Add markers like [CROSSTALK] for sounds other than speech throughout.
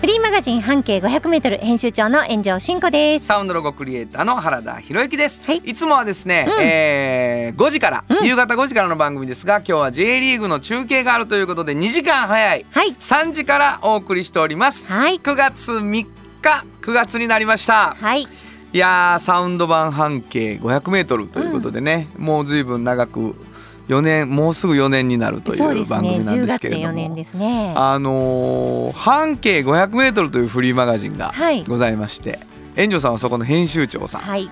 フリーマガジン半径500メートル編集長の炎上真子です。サウンドロゴクリエイターの原田博之です、はいいつもはですね、えー5時から、夕方5時からの番組ですが今日は J リーグの中継があるということで2時間早いはい。3時からお送りしておりますはい。9月3日9月になりましたはい。いやーサウンド版半径500メートルということでね、もうずいぶん長く4年もうすぐ4年になるという。番組なん10月でですけれども、4年ですね。あのー半径500メートルというフリーマガジンがはいございまして、炎上さんはそこの編集長さん、はい。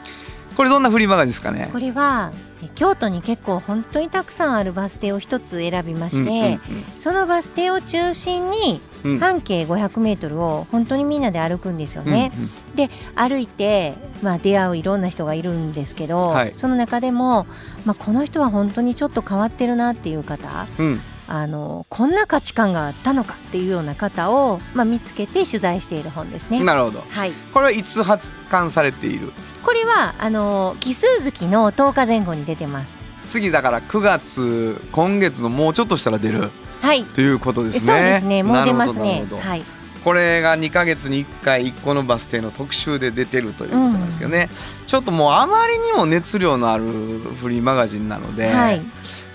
これどんなフリーマガジンですかね？これはえ京都に結構本当にたくさんあるバス停を一つ選びまして、うんうんそのバス停を中心にうん半径500メートルを本当にみんなで歩くんですようんね。うん。歩いて、まあ、出会ういろんな人がいるんですけど、はい。その中でも、まあ、この人は本当にちょっと変わってるなっていう方うん。あのこんな価値観があったのかっていうような方を、まあ、見つけて取材している本ですね。なるほど。はい、これはいつ発刊されている？これはあの奇数月の10日前後に出てます。次だから9月今月のもうちょっとしたら出るはい、ということですね。そうですね。もう出ますね。はい、これが2ヶ月に1回1個のバス停の特集で出てるということなんですけどね、ちょっともうあまりにも熱量のあるフリーマガジンなので、はい、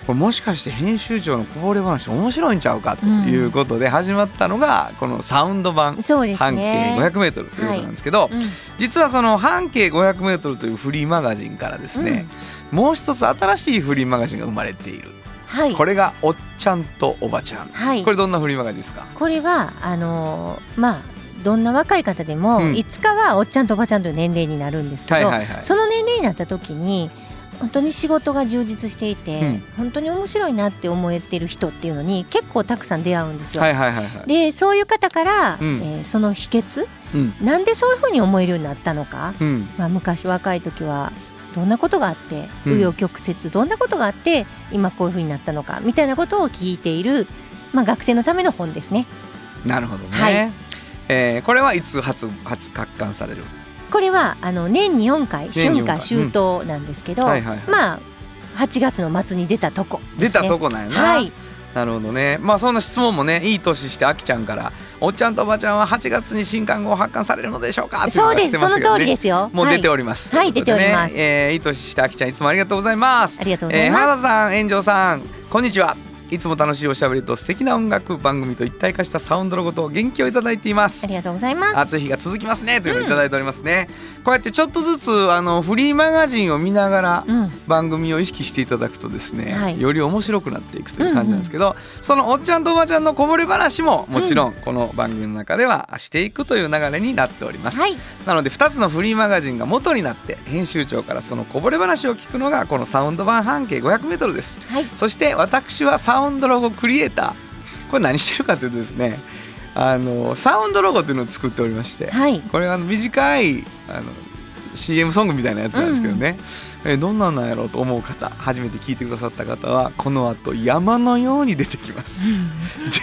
これもしかして編集長のこぼれ話面白いんちゃうかということで始まったのがこのサウンド版。半径ね。500メートルということなんですけど、うん実はその半径500メートルというフリーマガジンからですね、もう一つ新しいフリーマガジンが生まれている、はい、これがおっちゃんとおばちゃん、はい。これどんなフリーマガジンですか？これはあのーまあどんな若い方でも、うん。いつかはおっちゃんとおばちゃんという年齢になるんですけど、はいはいはい。その年齢になった時に本当に仕事が充実していて、うん。本当に面白いなって思えてる人っていうのに結構たくさん出会うんですよ。はいはいはいはい。でそういう方から、うん。えーその秘訣うん。なんでそういうふうに思えるようになったのか、うん。まあ、昔若い時はどんなことがあってうん。紆余曲折どんなことがあって今こういうふうになったのかみたいなことを聞いている、まあ、学生のための本ですね。なるほどね、はい。えーこれはいつ初初発刊される？これはあの年に4回春4回。夏秋冬なんですけど、まあ8月の末に出たとこね、たとこなんやな、はいなるほどねまあそんな質問もねいい年してあきちゃんから「おっちゃんとおばちゃんは8月に新刊号発刊されるのでしょうか?」そうですその通りですよもう出てはいおります。はい出ておりますえーいい年してあきちゃんいつもありがとうございます。ありがとうございえーます、原田さん、炎上さん、こんにちは。いつも楽しいおしゃべりと素敵な音楽番組と一体化したサウンドのことを元気をいただいています。あ。りがとうございます。暑い日が続きますねというのをいただいておりますね。こうやってちょっとずつあのフリーマガジンを見ながらうん。番組を意識していただくとですね、はい。より面白くなっていくという感じなんですけど、そのおっちゃんとおばちゃんのこぼれ話ももちろんこの番組の中ではしていくという流れになっております。はい。なので2つのフリーマガジンが元になって編集長からそのこぼれ話を聞くのがこのサウンド版半径 500m です。はい。そして私はサウンドロゴクリエイター。これ何してるかというとですねあのサウンドロゴというのを作っておりましてはい。これはあの短いあの CM ソングみたいなやつなんですけどね、えどんなんなんやろうと思う方初めて聞いてくださった方はこの後山のように出てきます。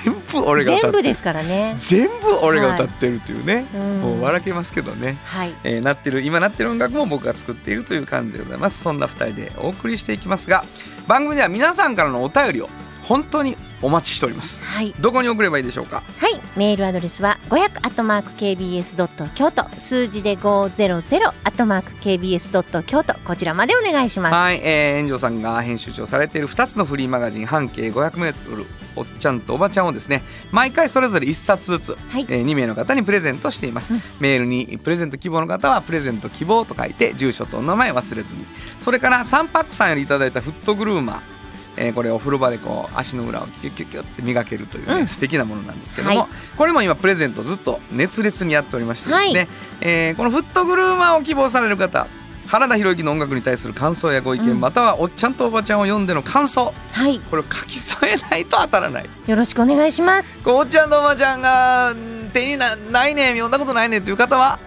全部俺が歌ってる。全部ですからね。全部俺が歌ってるというね、うん。もう笑けますけどね。はい。えーなってる今なってる音楽も僕が作っているという感じでございます。そんな2人でお送りしていきますが番組では皆さんからのお便りを本当にお待ちしております。はい。どこに送ればいいでしょうか？はい、メールアドレスは500アットマーク KBS ドット京都。数字で500アットマーク KBS ドット京都。こちらまでお願いします。はい、えー、炎上さんが編集長されている2つのフリーマガジン半径 500m おっちゃんとおばちゃんをですね毎回それぞれ1冊ずつ、はい。えー2名の方にプレゼントしています、うん。メールにプレゼント希望の方はプレゼント希望と書いて住所とお名前忘れずに。それからサンパックさんよりいただいたフットグルーマーえーこれお風呂場でこう足の裏をキュッキュッキュッって磨けるというね、うん。素敵なものなんですけども、はい。これも今プレゼントずっと熱烈にやっておりましてですね、はいえーこのフットグルーマーを希望される方原田博之の音楽に対する感想やご意見、うん。またはおっちゃんとおばちゃんを読んでの感想。はい、これを書き添えないと当たらない。よろしくお願いします。おっちゃんとおばちゃんがうん手になないねん読んだことないねんという方は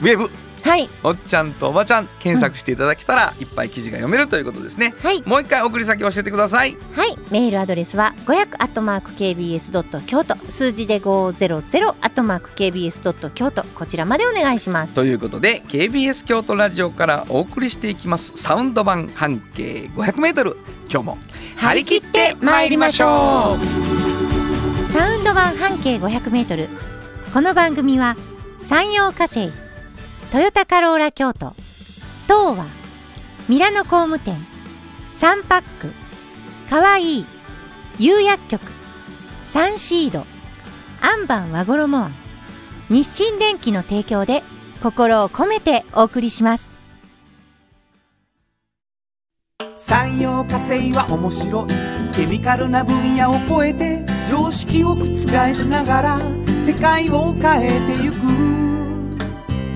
ウェブはい。おっちゃんとおばちゃん検索していただけたら、いっぱい記事が読めるということですね。はい。もう一回送り先教えてください。はい。メールアドレスは500アットマーク KBS ドット京都。数字で500アットマーク KBS ドット京都。こちらまでお願いします。ということで KBS 京都ラジオからお送りしていきますサウンド版半径 500m 今日も張り切って参りましょう。サウンド版半径500メートル。この番組は山陽火星トヨタカローラ京都。東和ミラノ工務店。サンパック。かわいい釉薬局。サンシード。アンバン和衣。庵日清電機の提供で心を込めてお送りします。産業化成は面白い。ケミカルな分野を超えて常識を覆しながら世界を変えてゆく。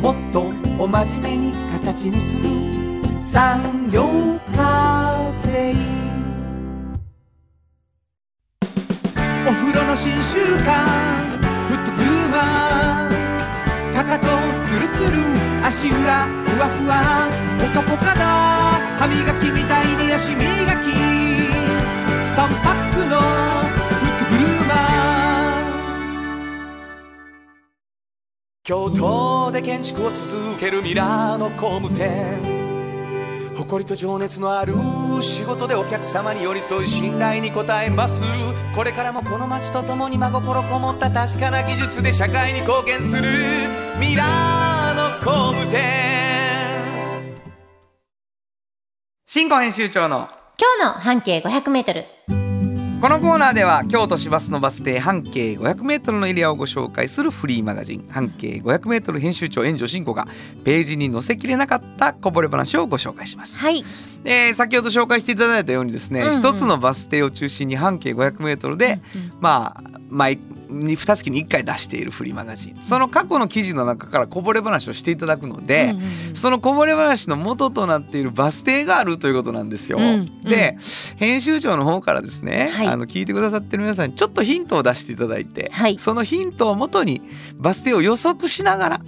もっとお真面目に形にする。産業化成。お風呂の新習慣。フットグルーマーかかとツルツル。足裏ふわふわ。ポカポカだ歯磨きみたいに足磨き。3パックの京都で建築を続けるミラーの工務店。誇りと情熱のある仕事でお客様に寄り添い信頼に応えます。これからもこの街とともに真心こもった確かな技術で社会に貢献する。ミラーの工務店。新語編集長の。今日の半径500メートルこのコーナーでは京都市バスのバス停半径 500m のエリアをご紹介するフリーマガジン半径 500m 編集長援助進行がページに載せきれなかったこぼれ話をご紹介します。はいえー先ほど紹介していただいたようにですね、うんうん。一つのバス停を中心に半径 500m で、まあ毎に2月に1回出しているフリーマガジン。その過去の記事の中からこぼれ話をしていただくので、うんうんうん。そのこぼれ話の元となっているバス停があるということなんですよ。うんうん。で編集長の方からですね、はい。あの聞いてくださってる皆さんにちょっとヒントを出していただいて、はい。そのヒントをもとにバス停を予測しながら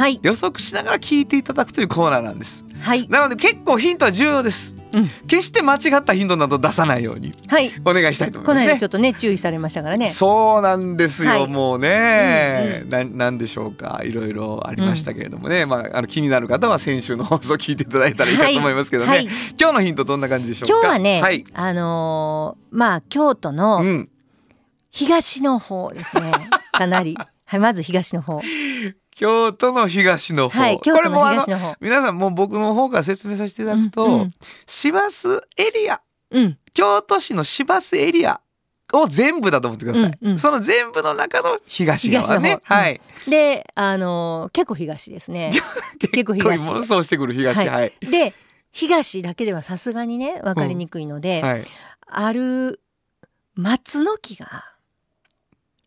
はい。予測しながら聞いていただくというコーナーなんです。はい。なので結構ヒントは重要です。うん。決して間違ったヒントなど出さないようにはい。お願いしたいと思いますね。この間ちょ。っとね注意されましたからね。そうなんですよ、はい。もうね、うんななんでしょうか。いろいろありましたけれどもね、まああの気になる方は先週の放送聞いていただいたらいいかと思いますけどね、はい。今日のヒントどんな感じでしょうか？今日はね、はい、あのーまあ京都のうん、東の方ですね。かなり。はいまず東の方 [LAUGHS] 京都の東の方、はい京都のこれもあの東の方。皆さんもう僕の方から説明させていただくと、うんうん。市バスエリア。うん。京都市の市バスエリアを全部だと思ってください、うんうん。その全部の中の東側ね。はい、であのー結構東ですね。[LAUGHS] 結構東。こういうしてくる東はい。はい。で東だけではさすがにね分かりにくいので、はい。ある松の木が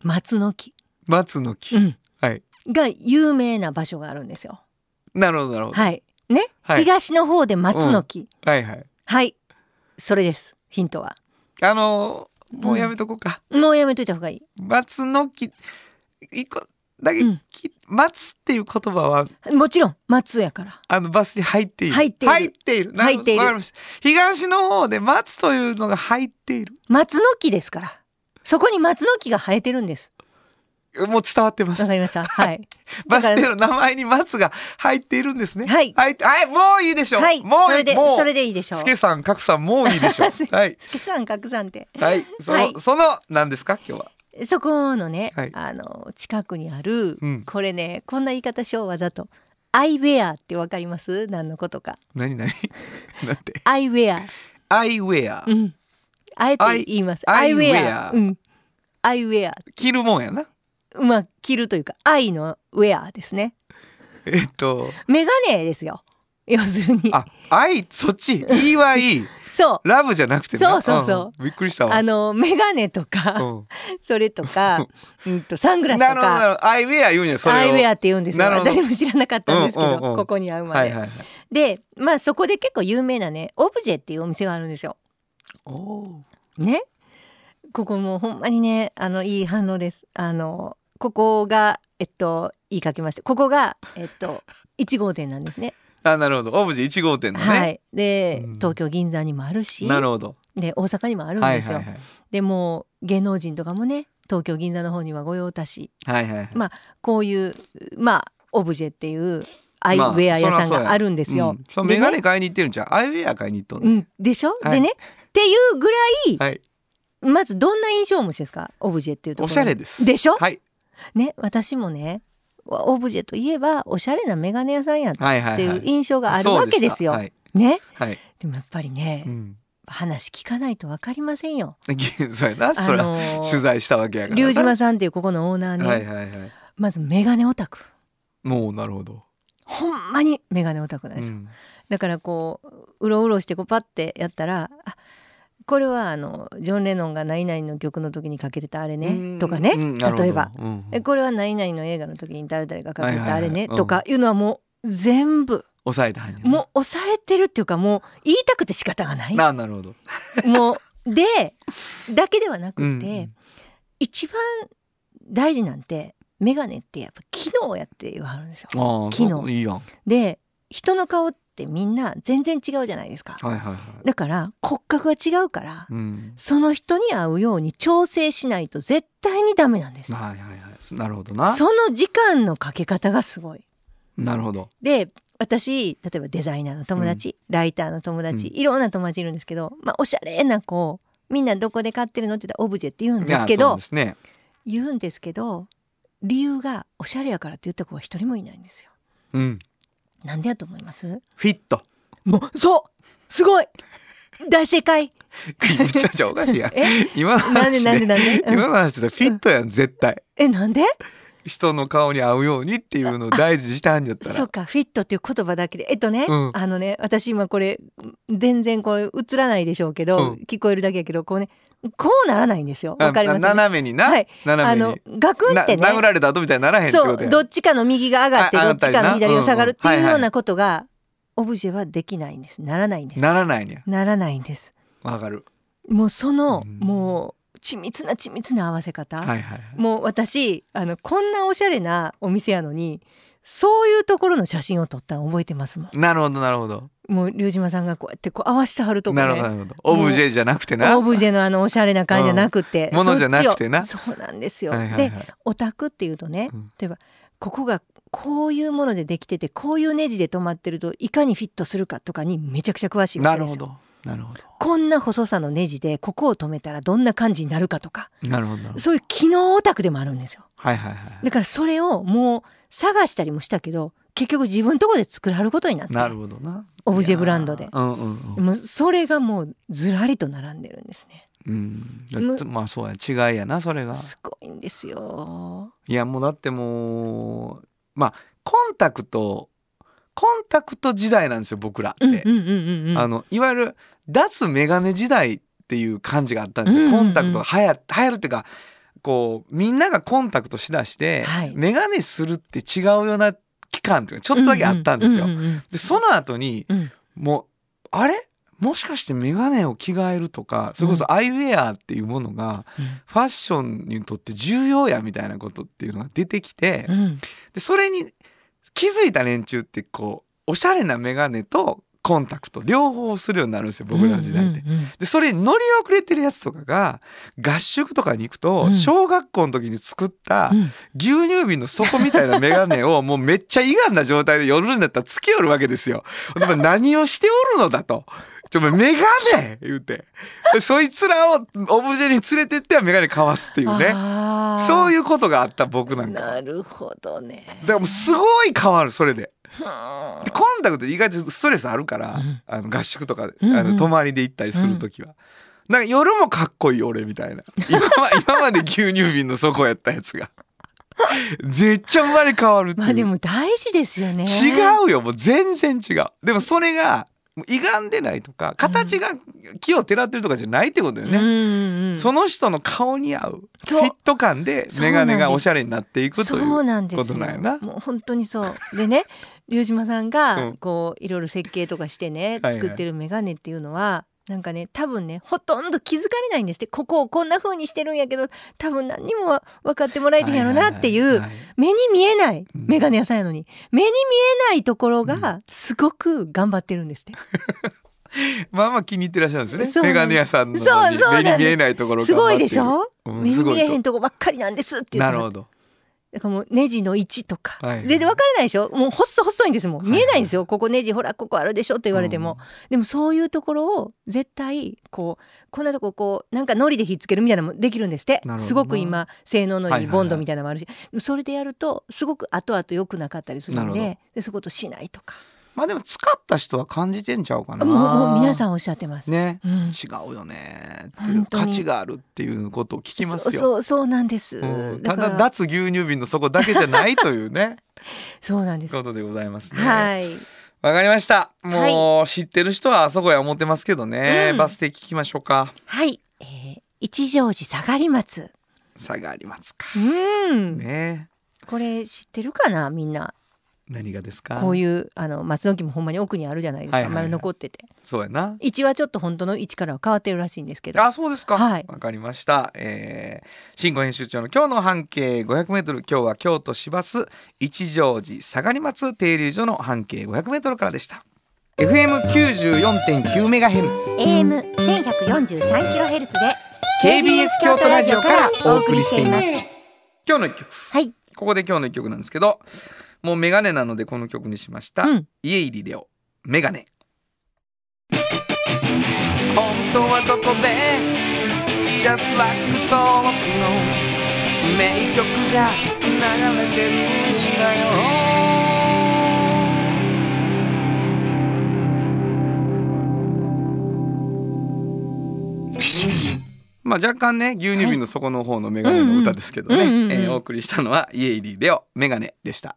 松の木、松の木、うん。はいが有名な場所があるんですよ。なるほどなるほど、はい。ね、はい。東の方で松の木、はいはい。はい。それです。ヒントは。あのーもうやめとこうか、もうやめといた方がいい。松の木。一個だけ、うん。き松っていう言葉は。もちろん松やから。あのバスに入っている。入っている。入っている。なるほど入っている。わかりました。東の方で松というのが入っている。松の木ですから。そこに松の木が生えてるんですもう伝わってます。わかりました。はい。[LAUGHS] バス停の名前に松が入っているんですね。はい。はい、はい、もういいでしょう、はい。もうそれでそれでいいでしょう。すけさんかくさんもういいでしょう。[LAUGHS] はい。すけさんかくさんって。はい。その、はい。その何ですか今日は？そこのね、はい。あの近くにある、うん。これねこんな言い方しようわざと。アイウェアってわかります？何のことか。何何？[LAUGHS] なんて？アイウェア。アイウェア、うん。あえて言います。アイウェア。うん。アイウェア着るもんやなまあ着るというか愛のウェアですね。えっと。メガネですよ。要するに。あ愛そっち。EYE [LAUGHS] そう。ラブじゃなくてなそうそうそう。んびっくりしたわ。あのメガネとか、うん。[LAUGHS] それとか、[LAUGHS] うんとサングラスとなるほどなかるほど。アイウェア言うんやそれを。アイウェアって言うんですよ。私も知らなかったんですけど、うんうんうん。ここに会うまで、はいはいはい。でまあそこで結構有名なねオブジェっていうお店があるんですよ。おね。ここもうほんまにねあのいい反応です。あのここがえっと言いかけました。ここがえっと [LAUGHS] 1号店なんですね。あなるほど。オブジェ1号店のね、はい。で、うん。東京銀座にもあるしなるほど。で大阪にもあるんですよ、はいはいはい。でもう芸能人とかもね東京銀座の方には御用達。はいはいはい。まこういうまあオブジェっていうアイウェア屋さんがあるんですよ。うん、そのでね。メガネ買いに行ってるんじゃんアイウェア買いに行っとんの、うん、でしょ、はい。でね。っていうぐらいはい。まずどんな印象をお持ちですか？オブジェっていうところおしゃれです。でしょ、はいね私もねオブジェといえばおしゃれなメガネ屋さんやっはいはいはいてい。う印象があるわけですよ。そうした。ねはい、はい。でもやっぱりね、うん、話聞かないと分かりませんよ。[LAUGHS] そうやなそれは、取材したわけやからな。龍島さんっていうここのオーナーね、はいはいはい。まずメガネオタク。もうなるほど、ほんまにメガネオタクなんですよ。うん。だからこううろうろしてこうパッてやったらあこれはあのジョン・レノンが何々の曲の時にかけてたあれねとかね例えば。うこれは何々の映画の時に誰々がかけてたあれねとかいうのはもう全部抑えたはんやなもう抑えてるっていうかもう言いたくて仕方がない。ななるほど。[LAUGHS] もうでだけではなくて、うん。一番大事なんてメガネってやっぱ機能やって言わはるんですよ。機能。で人の顔ってみんな全然違うじゃないですか。はいはいはい。だから骨格が違うから、うん。その人に合うように調整しないと絶対にダメなんです。はいはいはい。なるほどな。その時間のかけ方がすごい。なるほど。で私例えばデザイナーの友達、ライターの友達、うん。いろんな友達いるんですけど、まあ、おしゃれな子みんなどこで買ってるのって言ったらオブジェって言うんですけどね。言うんですけど理由がおしゃれやからって言った子は一人もいないんですよ。うんなんでやと思います？フィット。もうそうすごい。大正解。[LAUGHS] むちゃくちゃおかしいや今のなんで話なんでなんで、うん今の話でフィットやん絶対。えなんで？人の顔に合うようにっていうのを大事にしたんじゃったら。そうか。フィットっていう言葉だけで。えっとね、うん。あのね私今これ全然これ映らないでしょうけど、うん。聞こえるだけやけどこうねこうならないんですよ。あわかります、ね、斜めにな、はい。あ斜めのにガクンってね。な殴られた後みたいにならへんってそうどっちかの右が上がってどっちかの左が下がるっていうようなことがオブジェはできないんです。ならないんです。ならないねならないんです。わかる。もうその、うん。もう緻密な緻密な合わせ方、はいはいはい。もう私あのこんなおしゃれなお店やのにそういうところの写真を撮ったの覚えてますもん。なるほどなるほどもう龍島さんがこうやってこう合わせてはるとこなるほどなねるほど。オブジェじゃなくてな。オブジェのあのおしゃれな感じじゃなくて、うんものじゃなくてな。そうなんですよ、はいはいはい。でオタクっていうとね、うん。例えばここがこういうものでできててこういうネジで止まってるといかにフィットするかとかにめちゃくちゃ詳しいわけですよ。なるほどなるほど。こんな細さのネジでここを止めたらどんな感じになるかとか。なるほど。そういう機能オタクでもあるんですよ。はいはいはい。だからそれをもう探したりもしたけど結局自分のところで作らはることになってなるほどな。オブジェブランドで。うんうんうん。もうそれがもうずらりと並んでるんですね。うん。まあそうや違いやなそれが。すごいんですよ。いやもうだってもうまあコンタクトコンタクト時代なんですよ僕らって、うんうんあのいわゆる脱メガネ時代っていう感じがあったんですよ、うんうんうんコンタクトが流行流行るっていうかこうみんながコンタクトしだして、はい。メガネするって違うような期間っていうかちょっとだけあったんですよ。でその後にうん。もうあれ？もしかしてメガネを着替えるとかそれこそアイウェアっていうものがファッションにとって重要やみたいなことっていうのが出てきてでそれに気づいた連中ってこうおしゃれなメガネとコンタクト両方するようになるんですよ僕らの時代って。うんうんうんでそれに乗り遅れてるやつとかが合宿とかに行くと、うん。小学校の時に作ったうん。牛乳瓶の底みたいなメガネをもうめっちゃ胃がんな状態で夜になったらつけよるわけですよ。でも何をしておるのだと。ちょメガネ言うて。でそいつらをオブジェに連れてってはメガネかわすっていうね。そういうことがあった僕なんかだかなるほどね。らもうすごい変わるそれで。うんでコンタクト意外とストレスあるから、うん。あの合宿とか、うんうん。あの泊まりで行ったりする時は、なんか夜もかっこいい俺みたいな。今ま [LAUGHS] 今まで牛乳瓶の底やったやつが。めっちゃ生まれ変わるっていう、まあでも大事ですよね。違うよもう全然違う。でもそれが歪んでないとか形が木をてらってるとかじゃないってことよね、うんうんうん。その人の顔に合うフィット感でメガネがおしゃれになっていくといそうことなんやな。もう本当にそう。でね [LAUGHS] 龍島さんうがん。こういろいろ設計とかしてね作ってるメガネっていうのはなんかね多分ねほとんど気づかれないんですって。ここをこんな風にしてるんやけど多分何にも分かってもらえてんやろなっていう目に見えないうん。メガネ屋さんやのに。目に見えないところがすごく頑張ってるんですって。[LAUGHS] まあまあ気に入ってらっしゃるんですね。メガネ屋さんの目に見えないところをすごいでしょ？うん目に見えへんととこばっかりなんですって言ってなるほどだからもうネジの位置とか、はいはい。全然分からないでしょ？もう細細いんですもん。見えないんですよ、ここネジほらここあるでしょって言われても、でもそういうところを絶対こうこんなとここうなんか糊でひっつけるみたいなのもできるんですって。すごく今性能のはいはいはい。いいボンドみたいなのもあるし、それでやるとすごく後々良くなかったりするんででそういうことしないとかまあでも使った人は感じてんちゃうかな。もうもう皆んさんおっしゃってます。ね。うん。違うよね価値があるっていうことを聞きますよ。そうそうなんです、うん。ただ脱牛乳瓶の底だけじゃないというね。[LAUGHS] そうなんです。ことでございますね。はい。わかりました。もう知ってる人はあそこや思ってますけどね。うん。バス停聞きましょうか。はい、えー一乗寺下がり松。差がありますか。うん、ね。これ知ってるかなみんな何がですか？こういうあの松の木もほんまに奥にあるじゃないですか、はいはいはいまだ残っててそうやな。位置はちょっと本当の位置からは変わってるらしいんですけどあ、そうですか。わ、はいかりました。えー、新語編集長の今日の半径500メートル。今日は京都市バス一乗寺下がり松停留所の半径500メートルからでした。FM 94.9メガヘルツ。AM 1143キロヘルツで KBS 京都ラジオからお送りしています。今日の一曲。はいここで今日の一曲なんですけど、もうメガネなのでこの曲にしました。うん。家入レオ、メガネ。本当はここで？Just like 登録の名曲が流れてるんだよ。まあ若干ね牛乳瓶の底の方のメガネの歌ですけどね、えーお送りしたのは家入レオメガネでした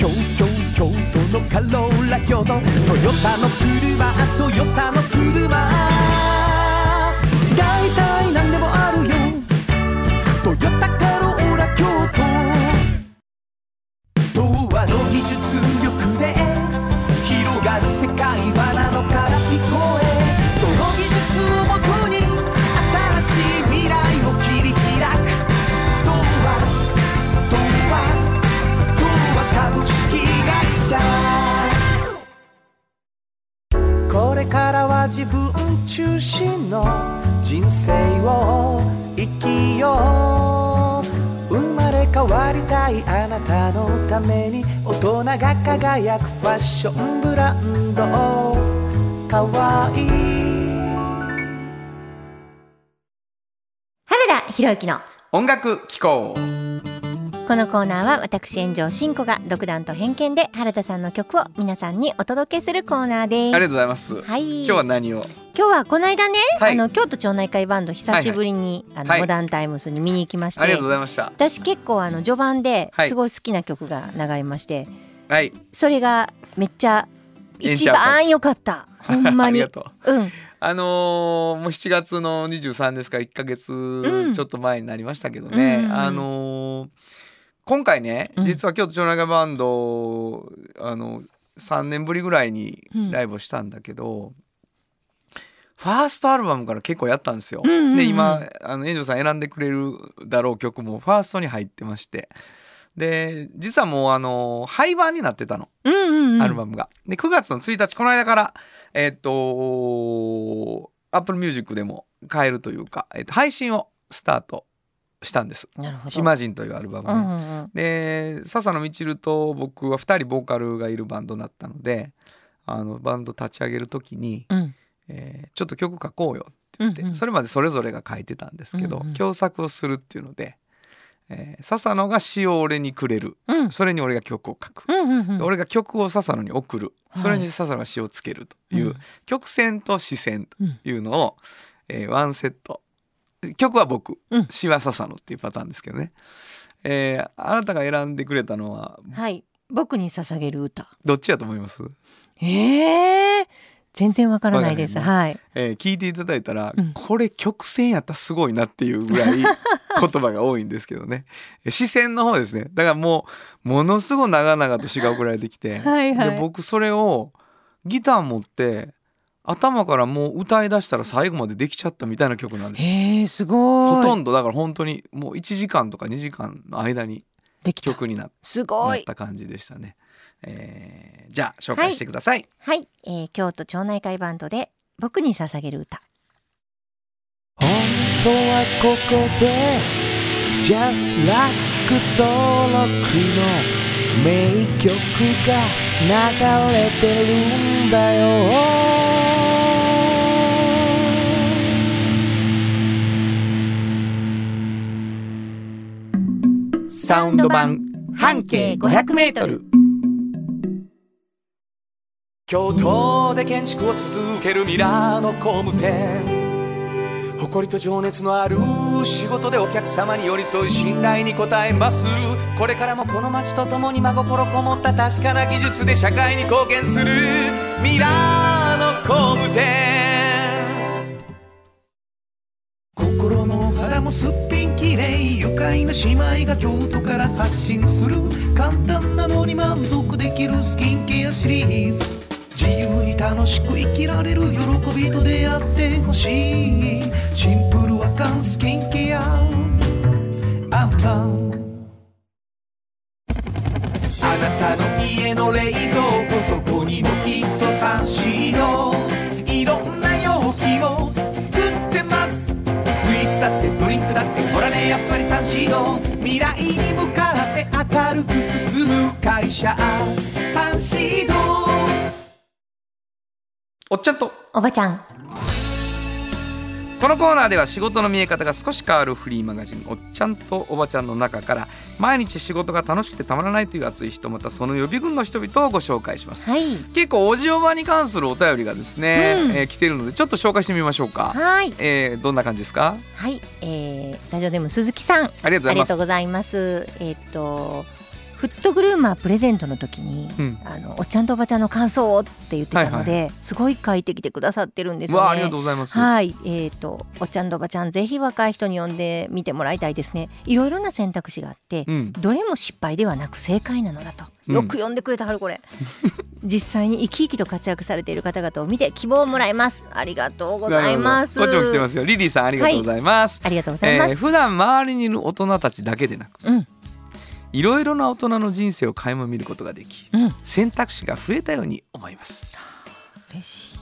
京京京都のカローラ京都トヨタの車トヨタの車。大体からは自分中心の人生を生きよう生まれ変わりたいあなたのために大人が輝くファッションブランドかわいい原田博之の音楽機構このコーナーは私炎上真子が独断と偏見で原田さんの曲を皆さんにお届けするコーナーです。ありがとうございます、はい。今日は何を？今日はこの間ね、はい。あの京都町内会バンド久しぶりに、あのはい。モダンタイムスに見に行きまして、ありがとうございました。私結構あの序盤ではい。すごい好きな曲が流れまして、はい。それがめっちゃ一番良かった。ほんまありにがとう。うん。あのーもう7月の23ですか1ヶん。月ちょっと前になりましたけどね、うんうんうん。あのー今回ねうん実は京都町内会バンドあの3年ぶりぐらいにライブをしたんだけど、ファーストアルバムから結構やったんですよ。うんうんうんで今あの炎上さん選んでくれるだろう曲もファーストに入ってましてで実はもうあの廃盤になってたの。うんうんうんアルバムが。で9月の1日この間からえっ、と Apple Music でも買えるというか、えっと配信をスタートしたんです「なるほど。暇人」というアルバムね。うんうんうん。で笹野みちると僕は2人ボーカルがいるバンドになったのであのバンド立ち上げる時に、うん。えーちょっと曲書こうよって言って、うんうん。それまでそれぞれが書いてたんですけど、うんうん。共作をするっていうので、えー笹野が詩を俺にくれる。うん。それに俺が曲を書く。うんうんうん。で俺が曲を笹野に送る、はい。それに笹野が詩をつけるという、うん。曲線と詩線というのを、えーワンセット曲は僕うん詩は笹野っていうパターンですけどね、えーあなたが選んでくれたのははい。僕に捧げる歌。どっちやと思います、ええ全然わからないです。わからはい。えー聞いていただいたら、うん。これ曲線やったらすごいなっていうぐらい [LAUGHS] 言葉が多いんですけどね。え視線の方ですね。だからもうものすごい長々と詩が送られてきて。はいはい。で僕それをギター持って頭からもう歌い出したら最後までできちゃったみたいな曲なんです。へえすごい。ほとんど。だから本当にもう1時間とか2時間の間にできた。曲になっすごなっいた感じでしたね、えーじゃあ紹介してください、はい、えー、京都町内会バンドで僕に捧げる歌。本当はここで Just Like 登録の名曲が流れてるんだよサウンド版半径500メートル。京都で建築を続けるミラーの工務店。誇りと情熱のある仕事でお客様に寄り添い信頼に応えます。これからもこの街とともに真心こもった確かな技術で社会に貢献するミラーの工務店。もすっぴんきれい愉快な姉妹が京都から発信する簡単なのに満足できるスキンケアシリーズ。自由に楽しく生きられる喜びと出会ってほしい。シンプルアカンスキンケア。アンパンあなたの家の冷蔵未来に向かって明るく進む会社サンシードおっちゃんと。おばちゃん。このコーナーでは仕事の見え方が少し変わるフリーマガジン「おっちゃんとおばちゃん」の中から毎日仕事が楽しくてたまらないという熱い人またその予備軍の人々をご紹介します。はい。結構おじおばに関するお便りがですね、うん。えー来てるのでちょっと紹介してみましょうか、はい。えーどんな感じですか？はい、えー、ラジオネーム鈴木さん。ありがとうございます。ありがとうございます。えっ、とフットグルーマープレゼントの時に、うんあのおっちゃんとおばちゃんの感想をって言ってたので、すごい書いてきてくださってるんですよね。わあありがとうございます、はい、えっ、とおっちゃんとおばちゃんぜひ若い人に呼んでみてもらいたいですね。いろいろな選択肢があって、うんどれも失敗ではなく正解なのだと。うんよく読んでくれたはるこれ。[LAUGHS] 実際に生き生きと活躍されている方々を見て希望をもらいます。ありがとうございます。こっちも来てますよリリーさんありがとうございます、ありがとうございます。えー普段周りにいる大人たちだけでなくうんいろいろな大人の人生を垣間見ることができうん。選択肢が増えたように思います。嬉しい。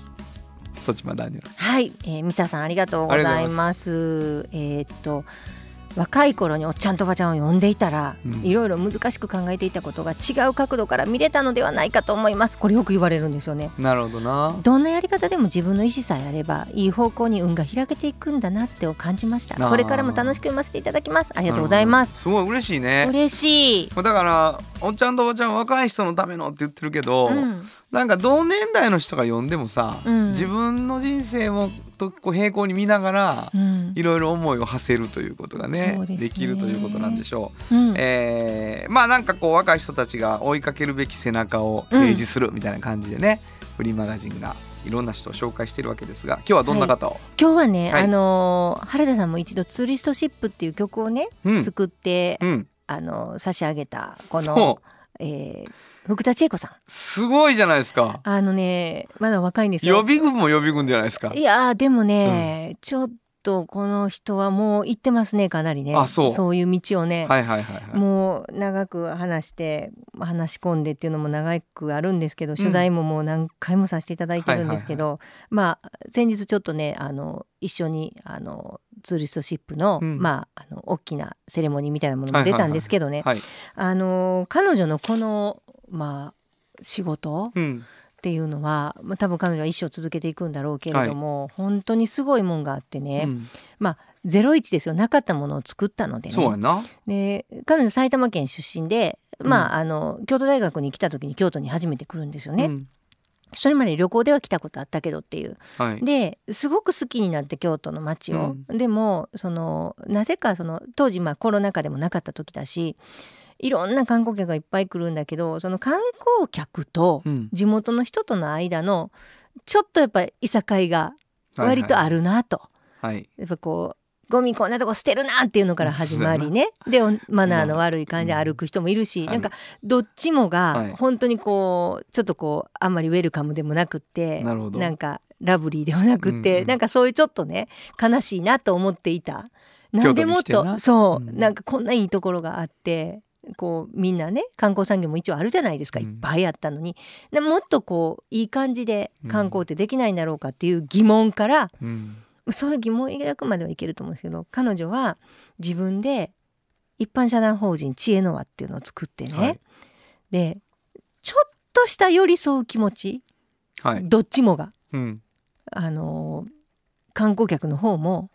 そっちまだにはい、えー、ミサさんありがとうございます。えーっと若い頃におっちゃんとおばちゃんを呼んでいたら、うんいろいろ難しく考えていたことが違う角度から見れたのではないかと思います。これよく言われるんですよね。なるほどなどんなやり方でも自分の意思さえあればいい方向に運が開けていくんだなってを感じました。これからも楽しく読ませていただきます。ありがとうございます。すごい嬉しいね嬉しい。だからおっちゃんとおばちゃん若い人のためのって言ってるけど、うん、なんか同年代の人が読んでもさ、うん自分の人生もとこう並行に見ながらうん、いろいろ思いを馳せるということがねそうできるということなんでしょう。うん。えーまあなんかこう若い人たちが追いかけるべき背中を提示するみたいな感じでね、フリーマガジンがいろんな人を紹介してるわけですが今日はどんな方を、今日はね、はい。あのー原田さんも一度ツーリストシップっていう曲をね、うん。作ってうん、あの差し上げたこのえー福田千恵子さん。すごいじゃないですか。あのねまだ若いんですよ。予備軍も予備軍じゃないですか。いやーでもね、ちょっとこの人はもう行ってますねかなりね。あそう。いう道をね、はいはいはいはい。もう長く話して話し込んでっていうのも長くあるんですけど取材ももう何回もさせていただいてるんですけど、まあ先日ちょっとねあの一緒にあのツーリストシップの、うん。まああの大きなセレモニーみたいなものも出たんですけどね、はい、あの彼女のこのまあ仕事？うん、っていうのは、まあ、多分彼女は一生続けていくんだろうけれども、本当にすごいもんがあってね、うん。ゼロ一ですよ。なかったものを作ったのでね。そうやな。で彼女埼玉県出身で、まああの京都大学に来た時に京都に初めて来るんですよね。うん。それまで旅行では来たことあったけどっていう。はい。ですごく好きになって京都の街を、でもそのなぜかその当時まあコロナ禍でもなかった時だしいろんな観光客がいっぱい来るんだけどその観光客とうん。地元の人との間のちょっとやっぱりいさかいが割とあるなと、はい。やっぱこうゴミこんなとこ捨てるなっていうのから始まりね。でおマナーの悪い感じで歩く人もいるし、はい。なんかどっちもはい。が本当にこうちょっとこうあんまりウェルカムでもなくってなるほど。んかラブリーではなくって、うんうんなんかそういうちょっとね悲しいなと思っていた。なんでもっとそう、うん。なんかこんないいところがあってこうみんなね観光産業も一応あるじゃないですか、うん。いっぱいあったのに。でもっとこういい感じで観光ってできないんだろうかっていう疑問から、うん。そういう疑問を抱くまではいけると思うんですけど彼女は自分で一般社団法人知恵の輪っていうのを作ってね、はい。でちょっとした寄り添う気持ち、はい。どっちもがうん。あの観光客の方も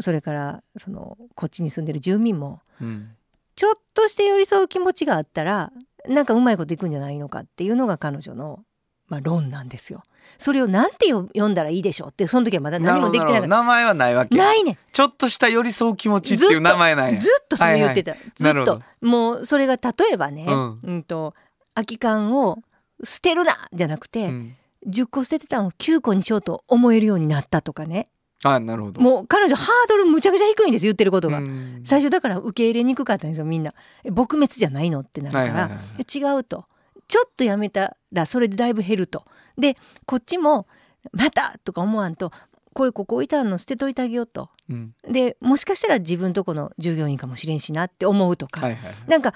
それからそのこっちに住んでる住民もうんちょっとして寄り添う気持ちがあったらなんかうまいこといくんじゃないのかっていうのが彼女の、まあ、論なんですよ。それをなんてよ読んだらいいでしょうってその時はまだ何もできてなかっるほど。名前はないわた。け。ないね。ちょっとした寄り添う気持ちっていう名前なんやずっとそれ言ってた、ずっとなるほど。もうそれが例えばね、うん。うんと空き缶を捨てるなじゃなくて、うん。10個捨ててたのを9個にしようと思えるようになったとかねあなるほど。もう彼女ハードルむちゃくちゃ低いんです言ってることが、うん。最初だから受け入れにくかったんですよみんな。え撲滅じゃないの？ってなるから、はいはい違うと。ちょっとやめたらそれでだいぶ減ると。でこっちもまたとか思わんとこれここ置いてあるの捨てといてあげようと。うん。でもしかしたら自分とこの従業員かもしれんしなって思うとか、はいはいはい。なんか、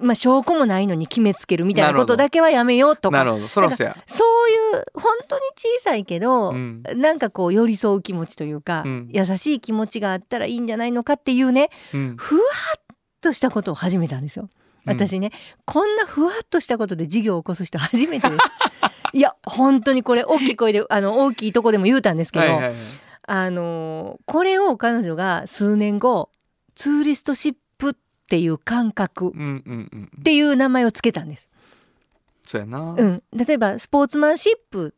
まあ、証拠もないのに決めつけるみたいなことだけはやめようとか。なるほど。そろそういう本当に小さいけど、うん。なんかこう寄り添う気持ちというか、うん。優しい気持ちがあったらいいんじゃないのかっていうねうん。ふわっとしたことを始めたんですよ。私ね、こんなふわっとしたことで事業を起こす人初めて。です。いや本当にこれ大きい声であの大きいとこでも言うたんですけど、はいはいはい。あのーこれを彼女が数年後ツーリストシップっていう感覚っていう名前をつけたんです。そうやな。うん、例えばスポーツマンシップ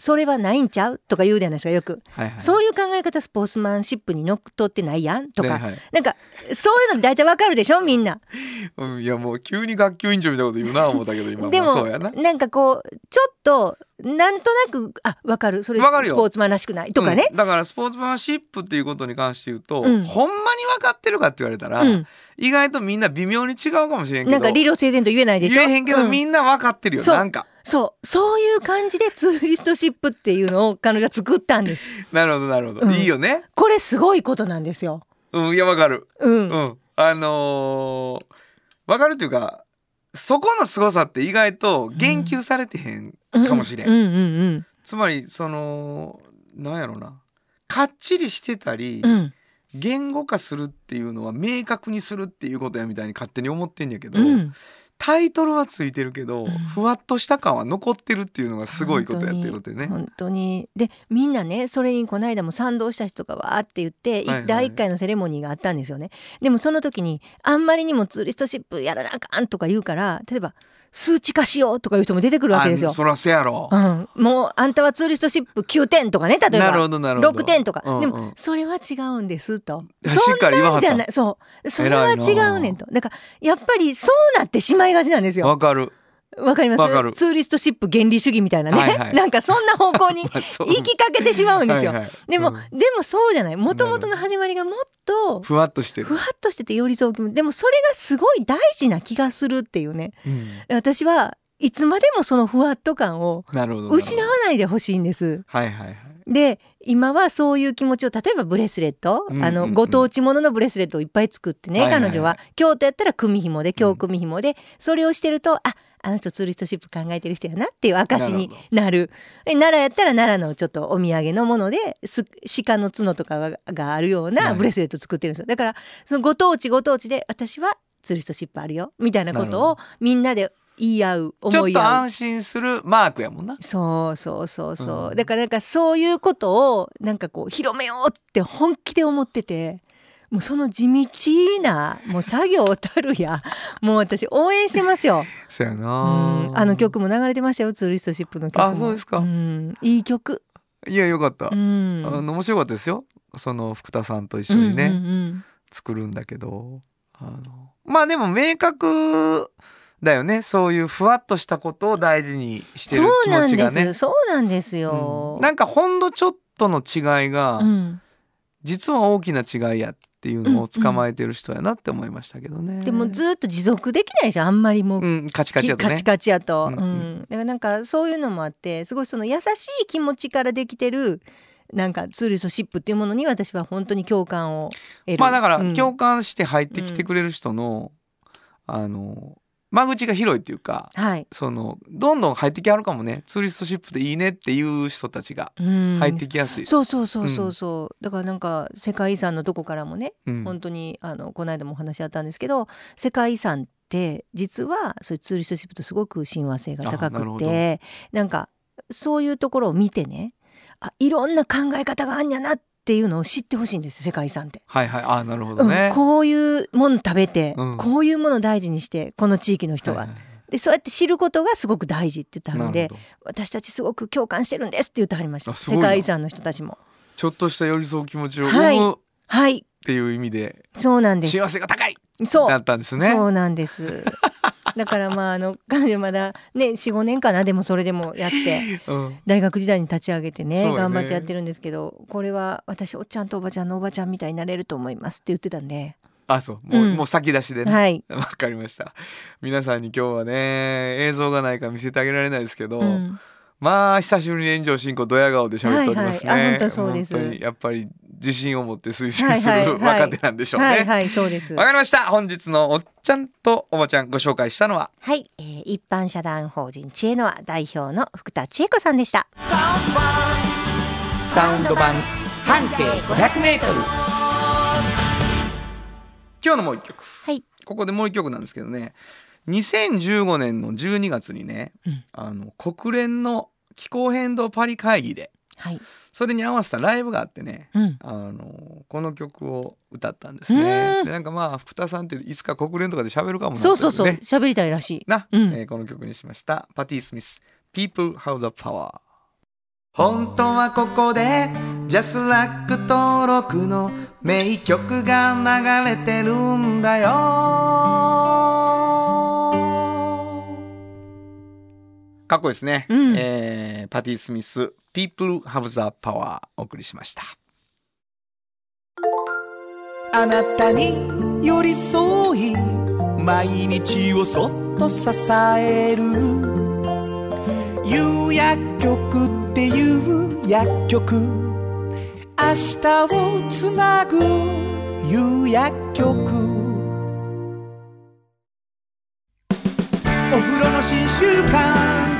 それはないんちゃう？とか言うじゃないですかよく、はいはい。そういう考え方スポーツマンシップにのっとってないやんとか、ねはい。なんかそういうの大体わかるでしょみんな。うんいやもう急に学級委員長みたいなこと言うな思ったけど今。でもまあそうやな。なんかこうちょっとなんとなくあわかる。それスポーツマンらしくない？とかね。う。ん。だからスポーツマンシップっていうことに関して言うと、うん。ほんまに分かってるかって言われたら、うん。意外とみんな微妙に違うかもしれんけど。なんか理路整然と言えないでしょ？言えへんけど、うん。みんな分かってるよなんかそうそういう感じでツーリストシップっていうのを彼女が作ったんです。[LAUGHS] なるほどなるほど、うん。いいよね。これすごいことなんですよ。うんいや分かる。うん、うん。あのー、分かるっていうかそこの凄さって意外と言及されてへんかもしれん、うんうんうん。つまりそのなんやろな。かっちりしてたり、うん。言語化するっていうのは明確にするっていうことやみたいに勝手に思ってんやけど、うんタイトルはついてるけど、ん。ふわっとした感は残ってるっていうのがすごいことやってるってね。本当に。でみんなねそれにこの間も賛同した人がわーって言って、いはいはい。第1回のセレモニーがあったんですよね。でもその時にあんまりにもツーリストシップやらなあかんとか言うから例えば数値化しようとかいう人も出てくるわけですよ。あ。そらせやろ。うん、もうあんたはツーリストシップ9点とかね例えばなるほどなるほど。6点とか、うんうん。でもそれは違うんですと。そんなんじゃない。そう。それは違うねんと。だからやっぱりそうなってしまいがちなんですよ。わかる。わかります？わかる。ツーリストシップ原理主義みたいなね、はいはい。[LAUGHS] なんかそんな方向に [LAUGHS] 行きかけてしまうんですよ、はいはい。でも、うん。でもそうじゃない。もともとの始まりがもっとふわっとしてるふ。わっとしてて寄り添う気持ちでもそれがすごい大事な気がするっていうねうん私はいつまでもそのふわっと感を失わないでほしいんです。はいはいはい。で今はそういう気持ちを例えばブレスレット、うんうんうんあのご当地もののブレスレットをいっぱい作ってね、はいはいはい彼女は京都やったら組紐で京組紐で、それをしてるとああの人ツーリストシップ考えてる人やなっていう証になるえ奈良やったら奈良のちょっとお土産のものです鹿の角とかががあるようはない。ブレスレット作ってるんですよ。だからそのご当地ご当地で私はツーリストシップあるよみたいなことをみんなで言い合うちょっと思い合う安心するマークやもんな。そうそうそうそう、うん。だからなんかそういうことをなんかこう広めようって本気で思っててもうその地道なもう作業たるや [LAUGHS] もう私応援してますよ。そうやうなん。あの曲も流れてましたよツーリストシップの曲も。あそうですか。ん。いい曲。いやよかった、うん。あの面白かったですよ。その福田さんと一緒にね、うんうんうん作るんだけど。あのまあでも明確だよね。そういうふわっとしたことを大事にしてる気そうなんで持ちがねす。そうなんですよ。うん。なんかほんのちょっとの違いが、うん。実は大きな違いやっていうのを捕まえてる人やなって思いましたけどね。でもずっと持続できないでしょあんまりもう、うんカチカチやとね。カチカチやと、ううん。んうん。だからなんかそういうのもあってすごいその優しい気持ちからできてるなんかツーリストシップっていうものに私は本当に共感を得る。まあだからうん。共感して入ってきてくれる人の、あの間口が広いっていうかはい、そのどんどん入ってきはるかもね。ツーリストシップでいいねっていう人たちがうん。入ってきやすい。そうそうそうそうそう、だからなんか世界遺産のとこからもね、うん。本当にあのこの間もお話あったんですけど世界遺産って実はそういうツーリストシップとすごく親和性が高くてなんかそういうところを見てねあいろんな考え方があんやなっていうのを知ってほしいんです世界遺産って。はいはい。あなるほどうんね。こういうもの食べて、うん。こういうものを大事にしてこの地域の人は、はいはいでそうやって知ることがすごく大事って言ってはるので私たちすごく共感してるんですって言ってはりました。世界遺産の人たちも。ちょっとした寄り添う気持ちをはい。はい。ていう意味でそうなんです。幸せが高い！そう。だったんですね。そうなんです。[LAUGHS] だからまああの彼女まだね四五年かなでもそれでもやってうん。大学時代に立ち上げてねね。頑張ってやってるんですけどこれは私おっちゃんとおばちゃんのおばちゃんみたいになれると思いますって言ってたんで、あそう。もう,、うん。もう先出しでね。はい、[LAUGHS] わかりました。皆さんに今日はね映像がないから見せてあげられないですけど、うん、まあ久しぶりに炎上進行ドヤ顔で喋っておりますね。はいはい。あ本当そうです。やっぱり自信を持って推薦する若手なんでしょうね。はいはいそうですわかりました。本日のおっちゃんとおばちゃんご紹介したのは？はい、えー一般社団法人知恵の輪代表の福田千恵子さんでしたサウンド版半径500メートル今日のもう一曲。はいここでもう一曲なんですけどね。2015年の12月にね、うんあの国連の気候変動パリ会議ではい、それに合わせたライブがあってね。うん、あのこの曲を歌ったんですね。うんでなんかまあ福田さんっていつか国連とかで喋るかもなそうそうそうね。喋りたいらしいな、うんえーこの曲にしました。パティ・スミス、People Have the Power。本当はここでジャスラック登録の名曲が流れてるんだよ。かっこいいですね。うんえーパティ・スミス、People Have the Power お送りしました。あなたに寄り添い毎日をそっと支える。夕薬局っていう薬局。明日をつなぐ。夕薬局。お風呂の新習慣。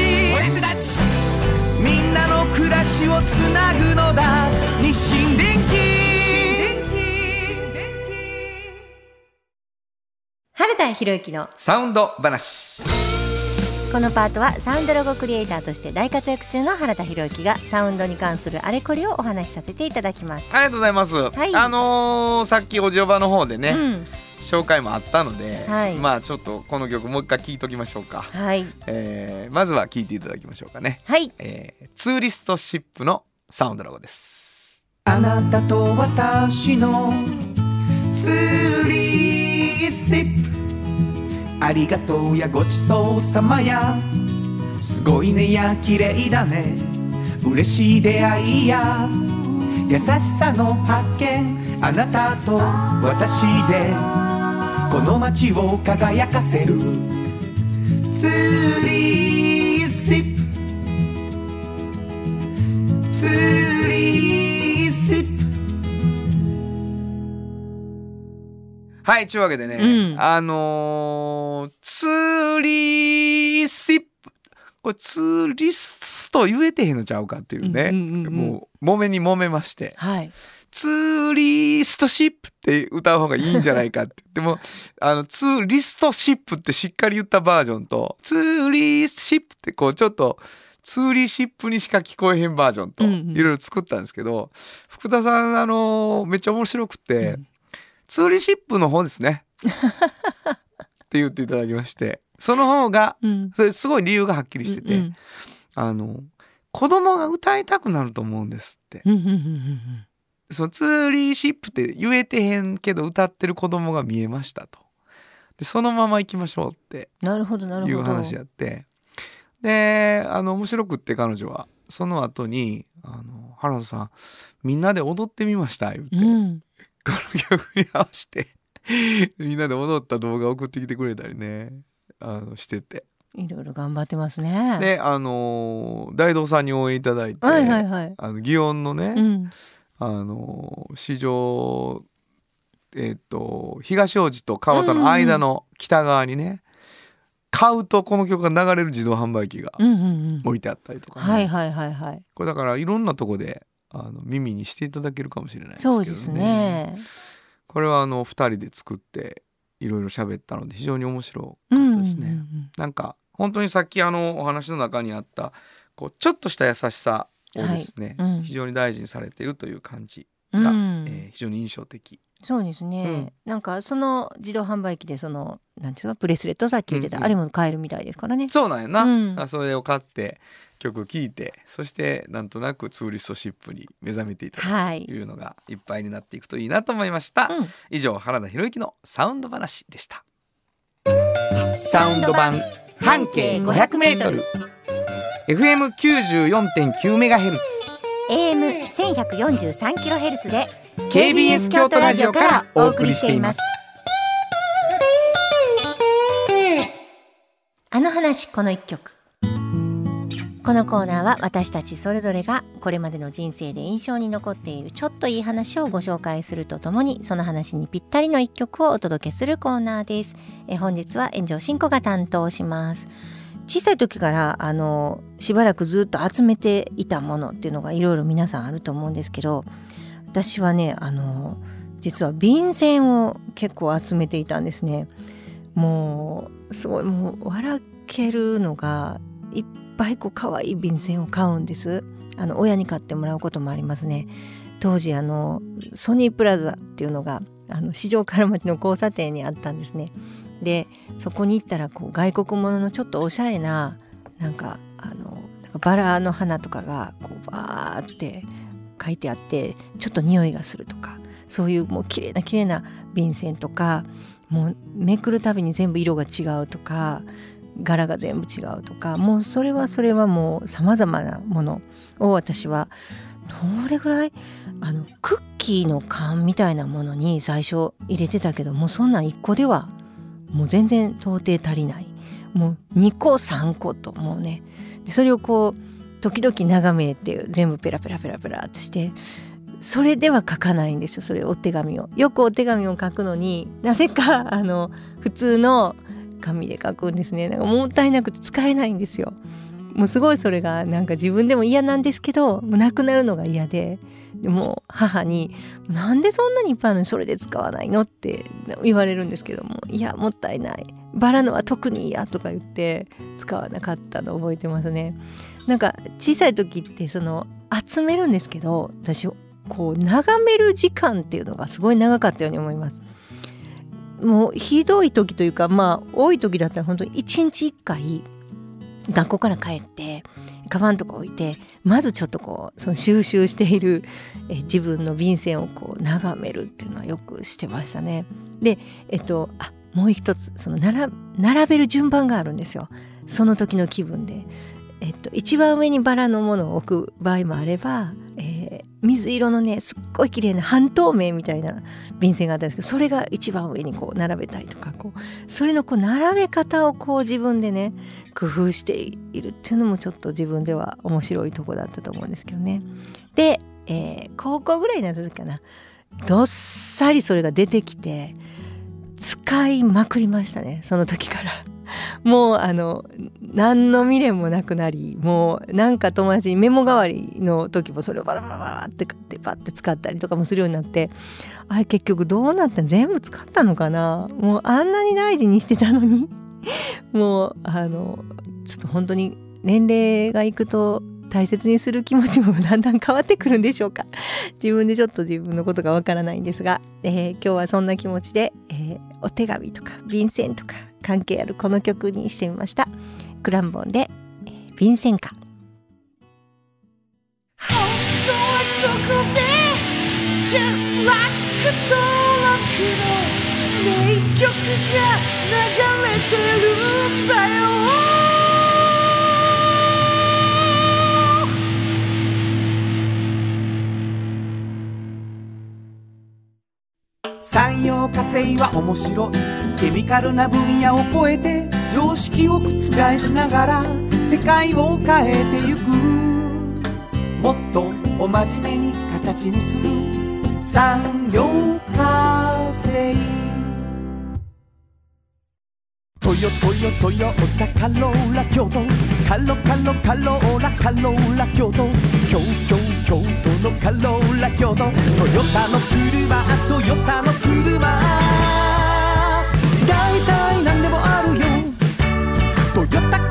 の暮らしをつなぐのだ。日清電気原田博之のサウンド話。このパートはサウンドロゴクリエイターとして大活躍中の原田博之がサウンドに関するあれこれをお話しさせていただきます。ありがとうございます。いあのーさっきおじおばの方でね、うん、紹介もあったので、はいまあちょっとこの曲もう一回聴いときましょうか。はいえーまずは聴いていただきましょうかね。はいえーツーリストシップのサウンドロゴです。あなたと私のツーリーシップありがとうやごちそうさまや。すごいねや綺麗だね。嬉しい出会いや。優しさの発見。あなたと私で。この街を輝かせる。ツーリーシップ。ツーリーはいちゅうわけでね、うん。あのーツーリシップこれツーリスト言えてへんのちゃうかっていうね、うんうんうんうん。もう揉めに揉めまして。はい。ツーリストシップって歌う方がいいんじゃないかって。でも、[LAUGHS] あの、ツーリストシップってしっかり言ったバージョンと、ツーリストシップってこうちょっと、ツーリーシップにしか聞こえへんバージョンと、うんうん。いろいろ作ったんですけど、福田さん、あのめっちゃ面白くて、うんツーリーシップの方ですね。って言っていただきまして、その方が、うん。それすごい理由がはっきりしてて、うんあの、子供が歌いたくなると思うんですって。うんうんうんうんそのツーリーシップって言えてへんけど歌ってる子供が見えましたと。でそのまま行きましょうってなるほどなるほど。いう話やって。であの面白くって彼女はその後に「あの原田さんみんなで踊ってみました」言って、うんこの曲に合わせて [LAUGHS] みんなで踊った動画送ってきてくれたりねあのしてて。いろいろ頑張ってますね。であの大道さんに応援いただいて、はいはいはい。あの祇園のね、うん。あの市場えっ、と東大路と川田の間の北側にね、買うとこの曲が流れる自動販売機がうんうんうん。置いてあったりとか、ね。はいはいはいはい。これだからいろんなとこであの耳にしていただけるかもしれないですけどね。そうですね。これはあの2人で作っていろいろ喋ったので非常に面白かうんったですね。うんうんなんか本当にさっきあのお話の中にあったこうちょっとした優しさをですね、はい。うん。非常に大事にされているという感じうんが、うん。えー非常に印象的。そうですね、なんかその自動販売機でそのなんていうかブレスレットさっき言ってた、うんうん。あれも買えるみたいですからね。そうなんやな、うん。あそれを買って曲聴いてそしてなんとなくツーリストシップに目覚めていただくはい。というのがいっぱいになっていくといいなと思いました、うん。以上原田博之のサウンド話でした。サウンド版半径 500m FM94.9 メガヘルツ。AM 千百四十三キロヘルツで KBS 京都ラジオからお送りしています。あの話この一曲。このコーナーは私たちそれぞれがこれまでの人生で印象に残っているちょっといい話をご紹介するとともにその話にぴったりの一曲をお届けするコーナーです。え本日は炎上進行が担当します。小さい時からあのしばらくずっと集めていたものっていうのがいろいろ皆さんあると思うんですけど私はねあの実は便箋を結構集めていたんですね。もうすごいもう笑けるのがいっぱいこう可愛い便箋を買うんです。あの親に買ってもらうこともありますね。当時あのソニープラザっていうのがあの市場から町の交差点にあったんですね。でそこに行ったらこう外国もののちょっとおしゃれななんかあのバラの花とかがこうバーって書いてあってちょっと匂いがするとかそういうもう綺麗な綺麗な便箋とかもうめくるたびに全部色が違うとか柄が全部違うとかもうそれはそれはもうさまざまなものを私はどれぐらいあのクッキーの缶みたいなものに最初入れてたけどもうそんなん1個ではもう全然到底足りない。もう2個3個ともうね。それをこう時々眺めって全部ペラペラペラペラってしてそれでは書かないんですよそれお手紙をよくお手紙を書くのになぜかあの普通の紙で書くんですねなんかもったいなくて使えないんですよもうすごいそれがなんか自分でも嫌なんですけどもうなくなるのが嫌ででも母に「なんでそんなにいっぱいあるのにそれで使わないの?」って言われるんですけども「いやもったいないバラのは特に嫌」とか言って使わなかったの覚えてますね。なんか小さい時ってその集めるんですけど私こう眺める時間っていうのがすごい長かったように思います。もうひどい時というかまあ多い時だったら本当に1日1回学校から帰ってカバンとか置いてまずちょっとこうその収集しているえ自分の便箋をこう眺めるっていうのはよくしてましたね。でえっとあもう一つその並並べる順番があるんですよその時の気分で。えっと、一番上にバラのものを置く場合もあれば、えー水色のねすっごい綺麗な半透明みたいな便箋があったんですけどそれが一番上にこう並べたりとかこうそれのこう並べ方をこう自分でね工夫しているっていうのもちょっと自分では面白いとこだったと思うんですけどね。で、えー高校ぐらいになった時かなどっさりそれが出てきて使いまくりましたねその時から [LAUGHS] もうあの何の未練もなくなりもうなんか友達にメモ代わりの時もそれをバラバラバラって買ってパッて使ったりとかもするようになってあれ結局どうなったの全部使ったのかな？もうあんなに大事にしてたのに？[LAUGHS] もうあのちょっと本当に年齢がいくと大切にする気持ちもだんだん変わってくるんでしょうか？[LAUGHS] 自分でちょっと自分のことがわからないんですが、えー今日はそんな気持ちで、えーお手紙とか便箋とか関係あるこの曲にしてみました。クランボンで、えー便箋歌本当はここで Just like 登録の名曲が流れてるんだよ。産業化成は面白い。ケミカルな分野を超えて常識を覆しながら世界を変えてゆく。もっとお真面目に形にする。産業化成。トヨトヨトヨタカローラ京都。カロカロカローラカローラ京都。京京京都のカローラ京都。トヨタの車トヨタの車。大体何でもあるよ。トヨタ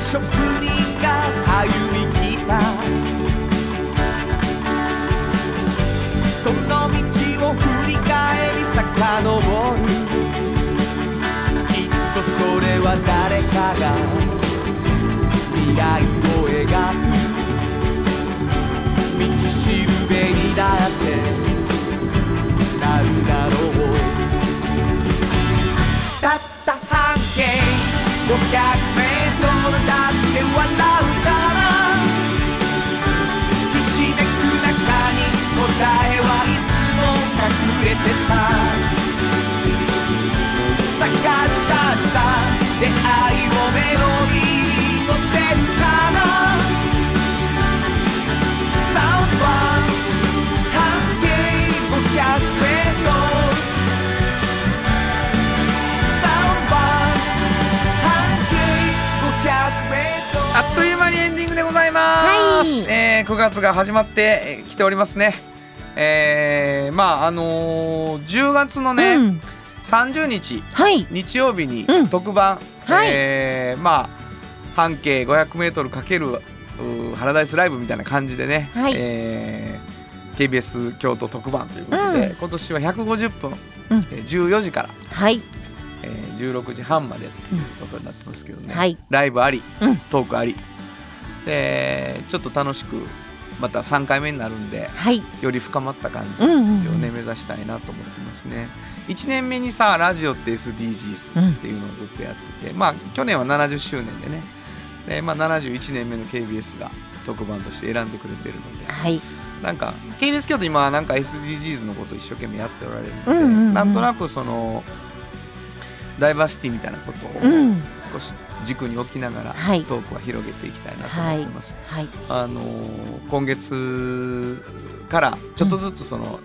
職人が歩み来たその道を振り返り遡る。きっとそれは誰かが未来を描く。道しるべにだってなるだろう。ます、えー9月が始まってえー来ておりますね。えーまああのー10月のね、うん。30日はい。日曜日にうん。特番、はい。えーまあ半径 500m かけるうーハラダイスライブみたいな感じでね、はい。えー KBS 京都特番ということで、うん。今年は150分、うん。えー14時から、はい。えー16時半までということになってますけどね、はい。ライブあり、うん。トークありでちょっと楽しくまた3回目になるんではい。より深まった感じをうんうんうん。ね、目指したいなと思ってますね。1年目にさラジオって SDGs っていうのをずっとやってて、まあ去年は70周年でね。で、まあ、71年目の KBS が特番として選んでくれてるので。はい。なんか KBS 京都今はなんか SDGs のことを一生懸命やっておられるので、うんうんうん。なんとなくそのダイバーシティみたいなことをうん。少し軸に置きながらはいトークは広げていきたいなと思ってます。はいあのー今月からちょっとずつその、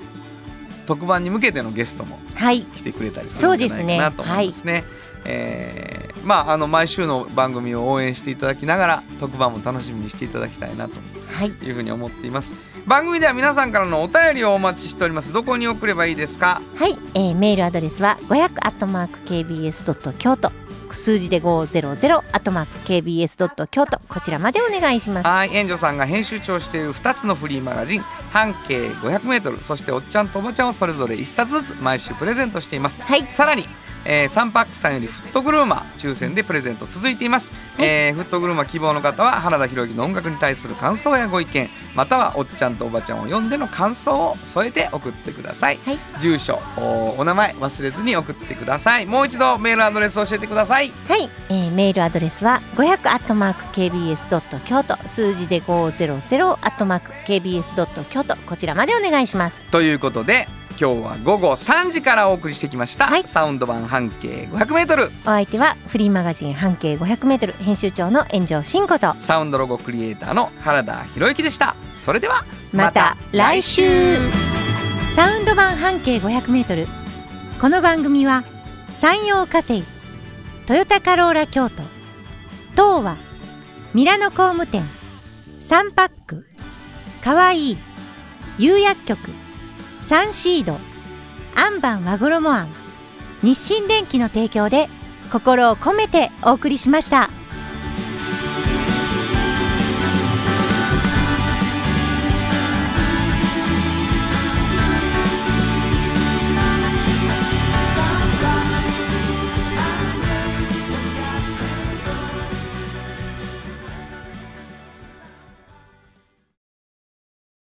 特番に向けてのゲストもはい来てくれたりするんじゃないかなと思いますね。えーまああの毎週の番組を応援していただきながら特番も楽しみにしていただきたいなとはいいうふうに思っています。番組では皆さんからのお便りをお待ちしております。どこに送ればいいですか？はい、えーメールアドレスは500アットマーク KBS ドット京都数字で500アットマーク KBS ドット京都。こちらまでお願いします。はい援助さんが編集長をしている2つのフリーマガジン半径 500m そしておっちゃんとおばちゃんをそれぞれ1冊ずつ毎週プレゼントしています。はい。さらに、えー、サンパックさんよりフットグルーマー抽選でプレゼント続いています、えーフットグルーマー希望の方は原田博之の音楽に対する感想やご意見またはおっちゃんとおばちゃんを読んでの感想を添えて送ってください、はい。住所おお名前忘れずに送ってください。もう一度メールアドレス教えてくださいはい、えーメールアドレスは500アットマーク KBS ドット京都。数字で500アットマーク KBS ドット京都。こちらまでお願いします。ということで今日は午後3時からお送りしてきました、はい。サウンド版半径 500m お相手はフリーマガジン半径 500m 編集長の炎上真子と。サウンドロゴクリエイターの原田博之でした。それではまた来週。サウンド版半径 500m この番組は山陽火星トヨタカローラ京都。東和ミラノ工務店。サンパック。かわいい。釉薬局。サンシード。アンバン和衣あん。日清電機の提供で心を込めてお送りしました。